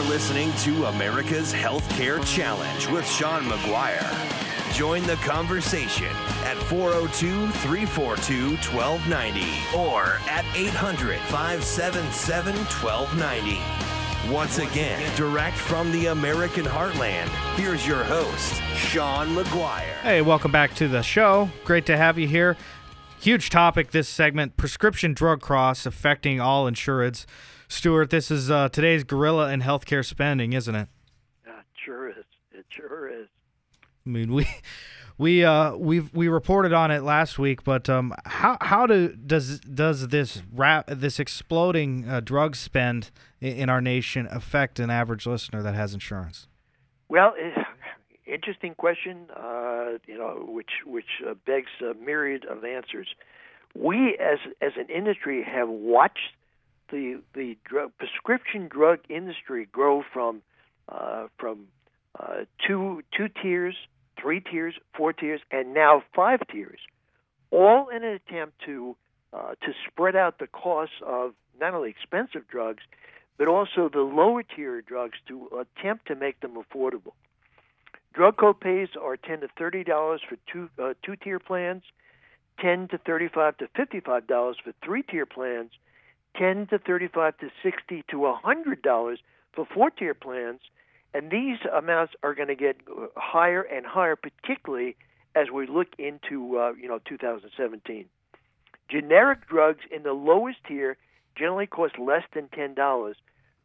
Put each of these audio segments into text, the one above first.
are listening to America's Healthcare Challenge with Sean McGuire. Join the conversation at 402 342 1290 or at 800 577 1290. Once again, direct from the American heartland, here's your host, Sean McGuire. Hey, welcome back to the show. Great to have you here. Huge topic this segment prescription drug costs affecting all insureds. Stuart, this is uh, today's gorilla in healthcare spending, isn't it? Yeah, it sure is. It sure is. I mean, we we uh we we reported on it last week, but um, how how do does does this rap this exploding uh, drug spend in, in our nation affect an average listener that has insurance? Well, it, interesting question. Uh, you know, which which uh, begs a myriad of answers. We as as an industry have watched the the drug, prescription drug industry grow from uh, from uh, two two tiers, three tiers, four tiers, and now five tiers, all in an attempt to uh, to spread out the costs of not only expensive drugs, but also the lower tier drugs to attempt to make them affordable. Drug copays are ten to thirty dollars for two uh, two tier plans, ten to thirty five to fifty five dollars for three tier plans, ten to thirty five to sixty to hundred dollars for four tier plans, and these amounts are going to get higher and higher, particularly as we look into uh, you know 2017. Generic drugs in the lowest tier generally cost less than ten dollars,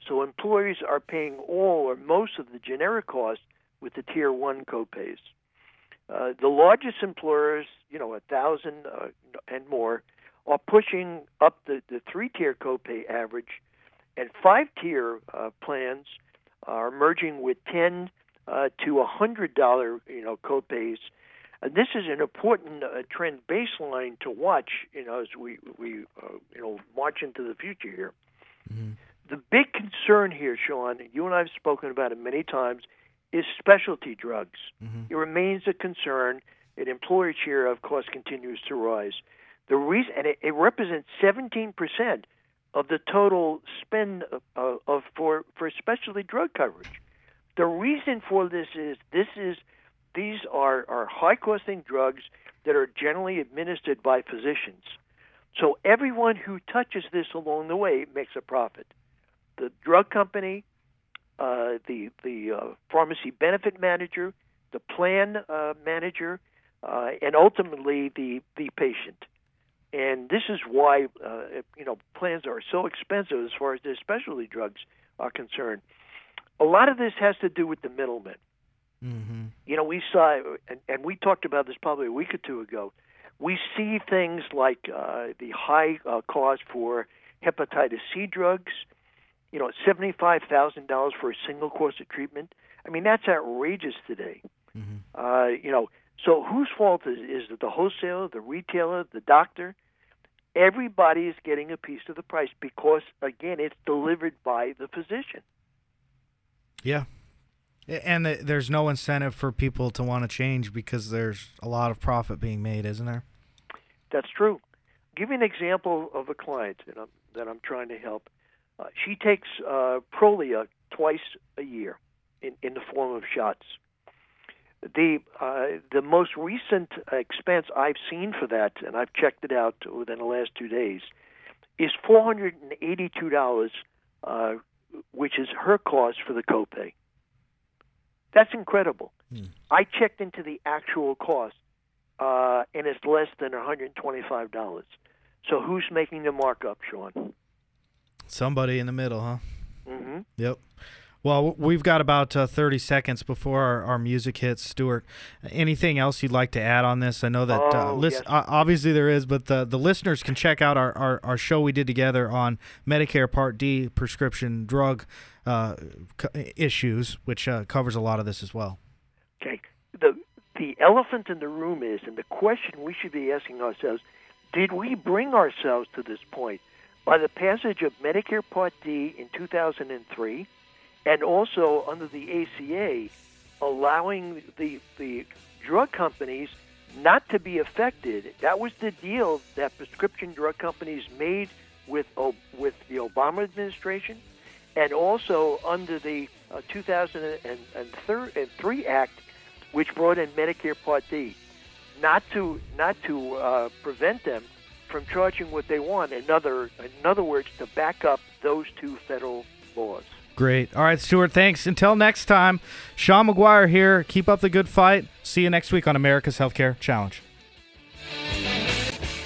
so employers are paying all or most of the generic costs with the tier one copays. Uh, the largest employers, you know, a thousand uh, and more, are pushing up the, the three tier copay average, and five tier uh, plans are merging with ten uh, to a hundred dollar, you know, copays. And this is an important uh, trend baseline to watch, you know, as we we uh, you know march into the future here. Mm-hmm. The big concern here, Sean, you and I have spoken about it many times, is specialty drugs. Mm-hmm. It remains a concern. And employer share, of course, continues to rise. The reason, and it, it represents 17 percent of the total spend of, of, of for for specialty drug coverage. The reason for this is this is these are, are high costing drugs that are generally administered by physicians. So everyone who touches this along the way makes a profit. The drug company, uh, the the uh, pharmacy benefit manager, the plan uh, manager, uh, and ultimately the the patient. And this is why uh, you know plans are so expensive as far as the specialty drugs are concerned. A lot of this has to do with the middlemen. Mm-hmm. You know, we saw, and, and we talked about this probably a week or two ago. We see things like uh, the high uh, cost for hepatitis C drugs, you know, seventy-five thousand dollars for a single course of treatment. I mean, that's outrageous today. Mm-hmm. Uh, you know, so whose fault is is it the wholesaler, the retailer, the doctor? Everybody is getting a piece of the price because, again, it's delivered by the physician. Yeah, and there's no incentive for people to want to change because there's a lot of profit being made, isn't there? That's true. Give you an example of a client that I'm, that I'm trying to help. Uh, she takes uh, Prolia twice a year in, in the form of shots. The uh, the most recent expense I've seen for that, and I've checked it out within the last two days, is four hundred and eighty-two dollars, uh, which is her cost for the copay. That's incredible. Hmm. I checked into the actual cost, uh, and it's less than one hundred twenty-five dollars. So who's making the markup, Sean? Somebody in the middle, huh? Mm-hmm. Yep. Well, we've got about uh, 30 seconds before our, our, music hits. Stuart, anything else you'd like to add on this? I know that uh, oh, list, yes. uh, obviously there is, but the, the listeners can check out our, our, our show we did together on Medicare Part D prescription drug uh, issues, which uh, covers a lot of this as well. Okay. The, the elephant in the room is, and the question we should be asking ourselves, did we bring ourselves to this point? By the passage of Medicare Part D in 2003, and also under the ACA, allowing the the drug companies not to be affected. That was the deal that prescription drug companies made with with the Obama administration, and also under the uh, 2003 Act, which brought in Medicare Part D, not to not to uh, prevent them from charging what they want. In other in other words, to back up those two federal laws. Great. All right, Stuart. Thanks. Until next time, Sean McGuire here. Keep up the good fight. See you next week on America's Healthcare Challenge.